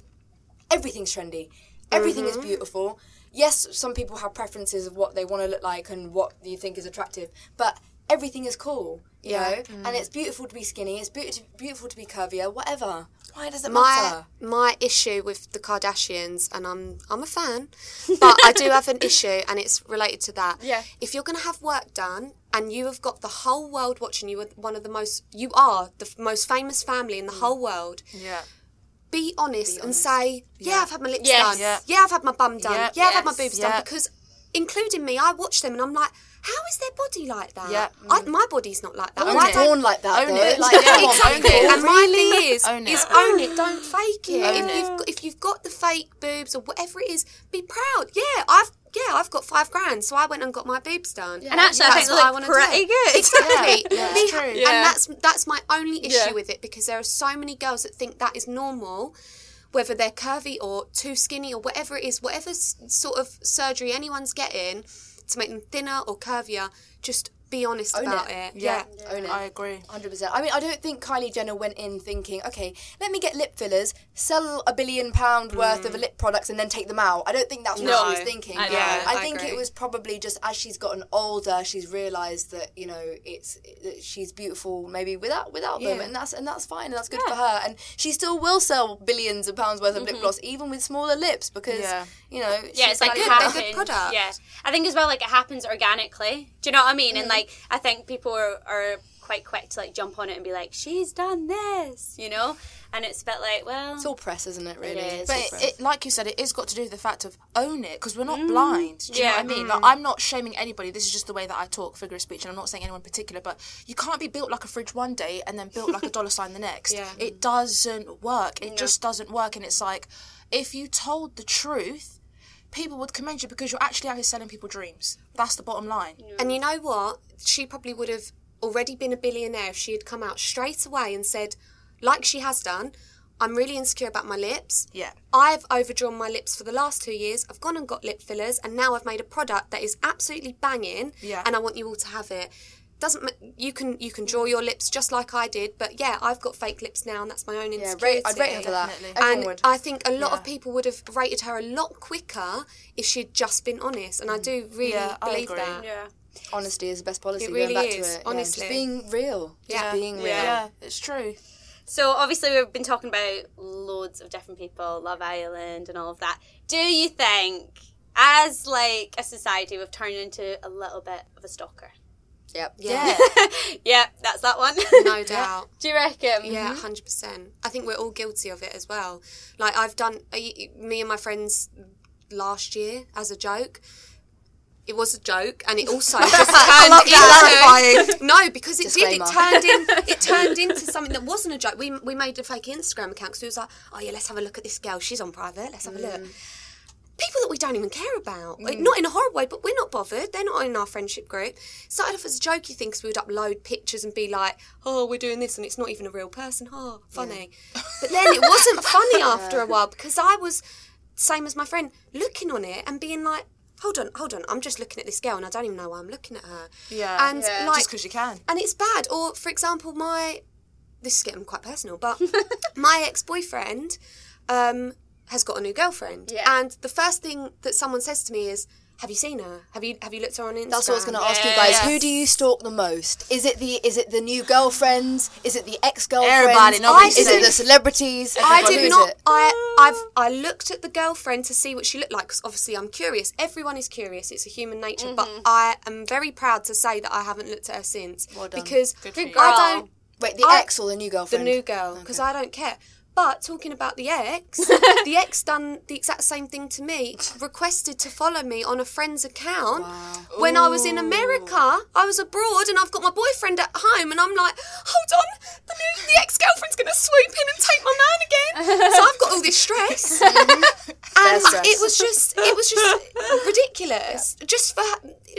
S1: everything's trendy. Everything is beautiful. Yes, some people have preferences of what they want to look like and what you think is attractive, but everything is cool, you
S5: Yeah.
S1: know? Mm. And it's beautiful to be skinny, it's beautiful beautiful to be curvier, whatever. Why does it
S5: my
S1: matter?
S5: my issue with the Kardashians, and I'm I'm a fan, but I do have an issue, and it's related to that.
S2: Yeah.
S5: If you're going to have work done, and you have got the whole world watching you, are one of the most you are the f- most famous family in the mm. whole world.
S3: Yeah.
S5: Be honest, and say, yeah, I've had my lips
S2: Yes.
S5: done.
S3: Yeah.
S5: Yeah. I've had my bum done.
S3: Yeah.
S5: Yeah, I've had my boobs
S3: Yeah.
S5: done. Because, including me, I watch them and I'm like, how is their body like that?
S3: Yeah.
S5: I, mm. my body's not like that.
S1: Own
S5: Why
S1: it.
S5: don't-
S1: born like that,
S3: Own
S1: though.
S3: it.
S1: Like,
S3: Yeah,
S1: come on,
S3: exactly.
S1: people.
S5: and my thing is,
S3: Own it.
S5: is own it. Don't fake it.
S3: Own
S5: if
S3: it.
S5: you've got, if you've got the fake boobs or whatever it is, be proud. Yeah, I've yeah I've got five grand, so I went and got my boobs done.
S2: And actually, I think
S5: That's
S2: they
S5: what I wanna do.
S2: pretty good.
S5: Exactly.
S3: Yeah,
S5: Be-
S3: it's true.
S5: And that's that's my only issue
S2: Yeah.
S5: with it because there are so many girls that think that is normal. Whether they're curvy or too skinny or whatever it is, whatever s- sort of surgery anyone's getting to make them thinner or curvier, just be honest
S1: Own
S5: about
S1: it.
S5: it. Yeah.
S1: Own it.
S3: I agree.
S1: Hundred percent. I mean, I don't think Kylie Jenner went in thinking, okay, let me get lip fillers, sell a billion pound worth of lip products, and then take them out. I don't think that's what
S2: No.
S1: she was thinking.
S2: I.
S5: Yeah,
S1: I
S5: I
S1: think
S5: agree.
S1: it was probably just as she's gotten older, she's realised that you know it's that she's beautiful maybe without without them, and that's and that's fine, and that's good for her. And she still will sell billions of pounds worth of lip gloss, even with smaller lips, because
S3: Yeah.
S1: you know
S2: yeah,
S1: she's
S2: it's like
S1: good.
S5: they're good products.
S2: Yeah, I think as well, like it happens organically. Do you know what I mean?
S1: Mm.
S2: And like, I think people are, are quite quick to like jump on it and be like, "She's done this," you know, and it's a bit like, well,
S1: It's all press, isn't it? Really. It's
S3: But
S1: all
S3: it, it, like you said, it is got to do with the fact of own it because we're not mm. blind. Do you
S2: Yeah.
S3: know what I mean? Like, mm. I'm not shaming anybody. This is just the way that I talk, figure of speech, and I'm not saying anyone in particular. But you can't be built like a fridge one day and then built like a dollar sign the next.
S5: Yeah.
S3: It doesn't work. It just doesn't work. And it's like, if you told the truth, people would commend you because you're actually out here selling people dreams. That's the bottom line.
S5: And you know what? She probably would have already been a billionaire if she had come out straight away and said, like she has done, I'm really insecure about my lips.
S3: Yeah.
S5: I've overdrawn my lips for the last two years. I've gone and got lip fillers, and now I've made a product that is absolutely banging.
S3: Yeah.
S5: And I want you all to have it. Doesn't you can you can draw your lips just like I did, but yeah, I've got fake lips now, and that's my own
S1: yeah,
S5: insecurity.
S1: rate, I'd rate her for that.
S3: Definitely.
S5: And
S1: would.
S5: I think a lot
S3: Yeah.
S5: of people would have rated her a lot quicker if she'd just been honest. And I mm. do really
S3: Yeah, I
S5: believe
S3: agree.
S5: that.
S2: yeah.
S1: Honesty is the best policy.
S5: It
S1: going
S5: really
S1: back
S5: is,
S1: to it. Yeah,
S5: honestly.
S1: just being real.
S5: Yeah.
S1: Just being real.
S2: Yeah.
S3: Yeah, it's true.
S2: So obviously we've been talking about loads of different people, Love Island and all of that. Do you think, as like a society, we've turned into a little bit of a stalker?
S1: Yep.
S5: Yeah,
S2: yeah, that's that one.
S5: no doubt.
S2: Do you reckon?
S5: Yeah, mm-hmm. hundred percent. I think we're all guilty of it as well. Like I've done, uh, me and my friends last year as a joke. It was a joke, and it also just turned into no, because it did. It turned in. It turned into something that wasn't a joke. We we made a fake Instagram account because we was like, oh yeah, let's have a look at this girl. She's on private. Let's have a look. Mm. People that we don't even care about, Like, not in a horrible way, but we're not bothered. They're not in our friendship group. Started off as a jokey thing because we would upload pictures and be like, "Oh, we're doing this," and it's not even a real person. Oh, funny. But then it wasn't funny after a while because I was same as my friend looking on it and being like, "Hold on, hold on, I'm just looking at this girl and I don't even know why I'm looking at her."
S3: Yeah.
S5: and
S2: Yeah.
S5: like
S3: Just because you can.
S5: and it's bad. Or, for example, my this is getting quite personal, but my ex boyfriend um, has got a new girlfriend,
S2: Yeah.
S5: and the first thing that someone says to me is, "Have you seen her? Have you have you looked her on Instagram?"
S1: That's what I was going to ask you guys.
S2: yeah.
S1: Who do you stalk the most? Is it the is it the new girlfriends? Is it the ex girlfriends?
S3: Everybody, nobody
S1: Is it the celebrities?
S5: I did not.
S1: it?
S5: I I've I looked at the girlfriend to see what she looked like because obviously I'm curious. Everyone is curious. It's a human nature. But mm-hmm. I am very proud to say that I haven't looked at her since
S1: Well done.
S5: because
S3: Good for you.
S5: I don't
S1: Wait, the
S5: I-
S1: ex or the new girlfriend?
S5: the new girl because I don't care. But talking about the ex, the ex done the exact same thing to me. Requested to follow me on a friend's account when I was in America. I was abroad and I've got my boyfriend at home, and I'm like, hold on, the, new, the ex girlfriend's gonna swoop in and take my man again. so I've got all this stress, and
S1: stress.
S5: it was just it was just ridiculous. Just for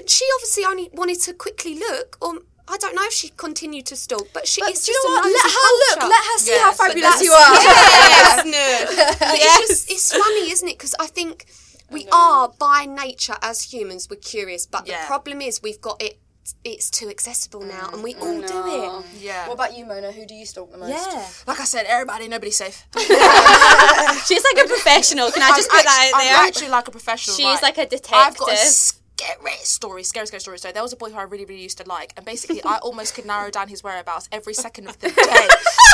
S5: she obviously only wanted to quickly look or. I don't know if she continued to stalk, but she
S1: But
S5: it's just
S1: you know
S5: a
S1: what? Let
S5: nosy
S1: her look. Let her see
S3: Yes,
S1: how fabulous you are.
S5: Yes, But It's just it's funny, isn't it? Because I think we are by nature as humans we're curious, but
S3: Yeah.
S5: the problem is we've got it. It's too accessible now, and we mm, all do it.
S3: Yeah.
S1: What about you, Mona? Who do you stalk the most?
S5: Yeah.
S3: Like I said, everybody, nobody's safe.
S2: She's like a professional. Can I just
S3: I'm
S2: put that out there?
S3: I'm actually like a professional.
S2: She's
S3: right?
S2: like a
S3: I've got a
S2: detective.
S3: Scary story, scary, scary story. So there was a boy who I really, really used to like, and basically I almost could narrow down his whereabouts every second of the day.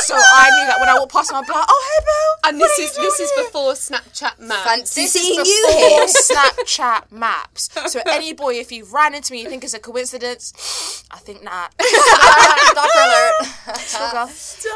S3: so I knew that when I walked past him, I'd be like, "Oh, hey, Bill."
S5: And this is this is before Snapchat maps.
S1: Fancy
S3: This
S1: seeing
S3: is
S1: you
S3: before
S1: here.
S3: Snapchat maps. So any boy, if you ran into me, you think it's a coincidence? I think not.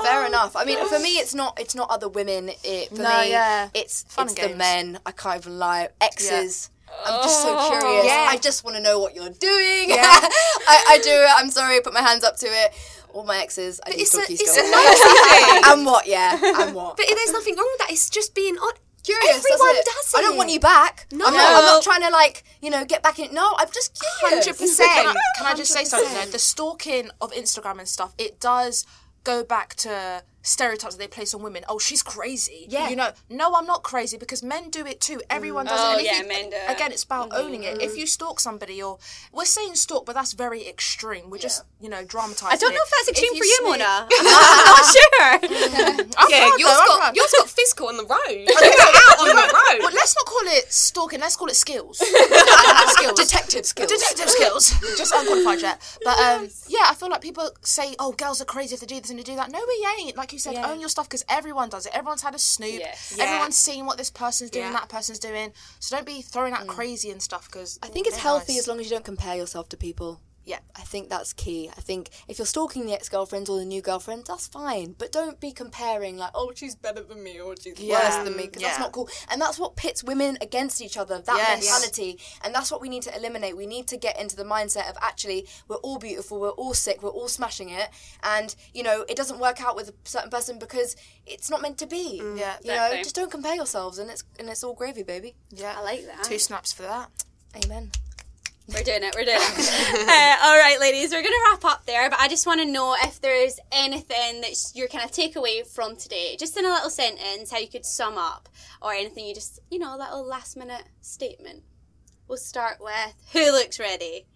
S1: Fair enough. I mean, for me, it's not. It's not other women. It for
S3: No,
S1: me,
S3: yeah.
S1: it's
S3: Fun
S1: it's the men. I can't even lie. Exes. I'm just so curious.
S5: Oh, yeah.
S1: I just want to know what you're doing. I, I do it. I'm sorry. I put my hands up to it. All my exes. I
S5: it's a it's a thing.
S1: and what? Yeah. And what?
S5: But there's nothing wrong with that. It's just being odd.
S1: Curious.
S5: Everyone
S1: it.
S5: does
S1: I don't want you back.
S5: No.
S1: I'm, not, I'm not trying to like you know get back in. No, I'm just curious.
S5: Hundred percent.
S3: Can I, can I just say something though? The stalking of Instagram and stuff, it does go back to stereotypes that they place on women. Oh, she's crazy.
S1: Yeah.
S3: You know, no, I'm not crazy because men do it too. Everyone does
S2: Oh,
S3: it. Mm. And if oh,
S2: yeah,
S3: you-
S2: men do.
S3: Again, it's about mm-hmm. owning it. If you stalk somebody, or we're saying stalk, but that's very extreme. We're just you know dramatizing.
S2: I don't know
S3: it.
S2: if that's extreme for you,
S3: sneak-
S2: Mona. I'm not sure.
S3: I'm
S5: Yeah,
S3: proud
S5: yours
S3: though, I'm
S5: got
S3: proud.
S5: yours got physical on the road. out on the road.
S3: Well, let's not stalking. Let's call it skills. skills.
S1: Detective skills.
S3: Detective skills. Just unqualified yet. But um, yeah, I feel like people say, "Oh, girls are crazy if they do this and they do that." No, we ain't. Like you said, own your stuff because everyone does it. Everyone's had a snoop.
S2: Yes.
S5: Yeah.
S3: Everyone's seen what this person's doing,
S5: Yeah.
S3: that person's doing. So don't be throwing out crazy and stuff because
S1: I think it's healthy as long as you don't compare yourself to people.
S3: Yeah.
S1: I think that's key. I think if you're stalking the ex girlfriends or the new girlfriends, that's fine. But don't be comparing, like, oh, she's better than me or she's
S3: Yeah.
S1: worse than me, because that's not cool. And that's what pits women against each other, that
S3: Yes.
S1: mentality. And that's what we need to eliminate. We need to get into the mindset of actually, we're all beautiful, we're all sick, we're all smashing it. And, you know, it doesn't work out with a certain person because it's not meant to be. Mm.
S3: Yeah.
S1: You know,
S2: Exactly.
S1: just don't compare yourselves and it's, and it's all gravy, baby.
S3: Yeah,
S2: I like that.
S3: Two snaps for that.
S1: Amen.
S2: We're doing it. We're doing it. uh, all right, ladies, we're going to wrap up there, but I just want to know if there's anything that your kind of takeaway from today, just in a little sentence, how you could sum up, or anything you just, you know, a little last minute statement. We'll start with who looks ready?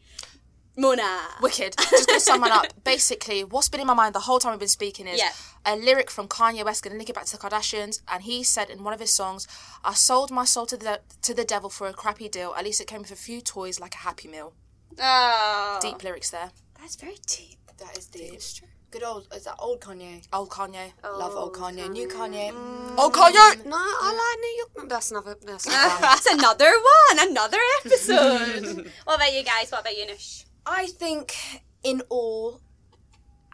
S2: Mona.
S3: Wicked. Just gonna sum it up. Basically, what's been in my mind the whole time we've been speaking is
S2: Yeah.
S3: a lyric from Kanye West, gonna link it back to the Kardashians, and he said in one of his songs, "I sold my soul to the to the devil for a crappy deal. At least it came with a few toys like a Happy Meal."
S2: Oh,
S3: Deep lyrics there.
S2: That's very deep.
S1: That is deep. Good old, is that old Kanye?
S3: Old Kanye.
S1: Love old Kanye. New Kanye. mm,
S3: Old Kanye.
S5: No, I like New York. That's another. That's another
S2: That's another one, another episode. what about you guys? What about you, Nush?
S1: I think, in all,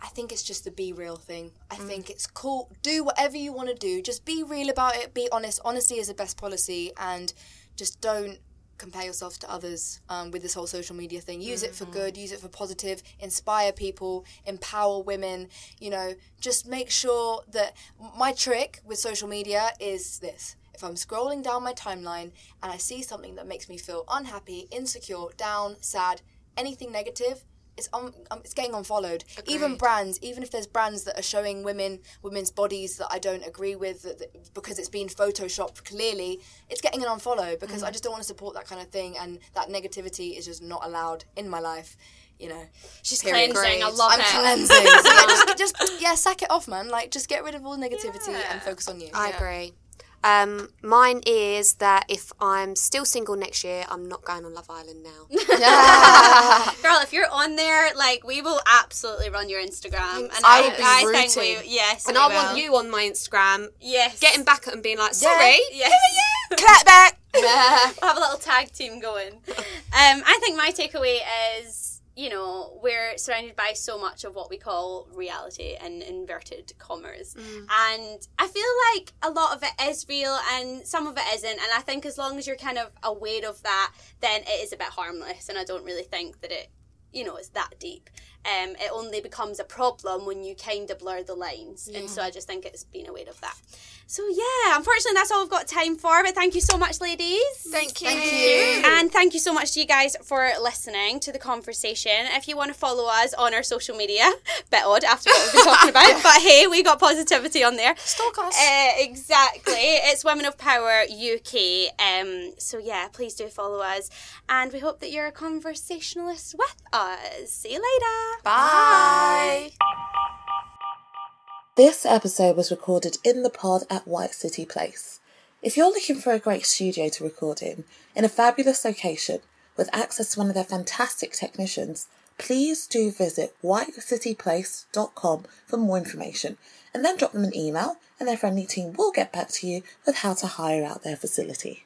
S1: I think it's just the be real thing. I
S3: Mm.
S1: think it's cool. Do whatever you want to do. Just be real about it. Be honest. Honesty is the best policy, and just don't compare yourself to others um, with this whole social media thing. Use it
S3: Mm-hmm.
S1: for good. Use it for positive. Inspire people. Empower women. You know, just make sure that my trick with social media is this. If I'm scrolling down my timeline and I see something that makes me feel unhappy, insecure, down, sad, anything negative, it's um, um it's getting unfollowed. Even brands, even if there's brands that are showing women women's bodies that I don't agree with that, that- because it's been photoshopped clearly, it's getting an unfollow because
S3: Mm.
S1: I just don't want to support that kind of thing and that negativity is just not allowed in my life. You know,
S2: She's
S1: Period.
S2: cleansing. I
S5: Great.
S2: love
S1: I'm
S2: it.
S1: cleansing. So yeah, just, just yeah, sack it off, man. Like just get rid of all negativity
S2: Yeah.
S1: and focus on you.
S5: I agree. Um, mine is that if I'm still single next year, I'm not going on Love Island now.
S2: Girl, if you're on there, like we will absolutely run your Instagram, and
S3: I
S2: I,
S3: will be
S2: I think
S3: rooting.
S2: we yes,
S5: and
S2: we
S5: I
S2: will.
S5: want you on my Instagram,
S2: yes,
S5: getting back at them, being like, sorry.
S2: yes.
S3: Clap back.
S2: we'll have a little tag team going. Um, I think my takeaway is, you know, we're surrounded by so much of what we call reality and inverted commas. And I feel like a lot of it is real and some of it isn't. And I think as long as you're kind of aware of that, then it is a bit harmless. And I don't really think that it, you know, it's that deep. Um, it only becomes a problem when you kind of blur the lines. And so I just think it's being aware of that. So yeah, unfortunately that's all we've got time for. But thank you so much, ladies.
S3: Thank you.
S1: Thank you.
S2: And thank you so much to you guys for listening to the conversation. If you want to follow us on our social media, bit odd after what we've been talking about, but hey, we got positivity on there.
S3: Stalk us.
S2: Uh, exactly. It's Women of Power UK. Um, so yeah, please do follow us. And we hope that you're a conversationalist with us. See you later.
S3: Bye.
S4: This episode was recorded in the pod at White City Place. If you're looking for a great studio to record in, in a fabulous location, with access to one of their fantastic technicians, please do visit whitecityplace.com for more information and then drop them an email and their friendly team will get back to you with how to hire out their facility.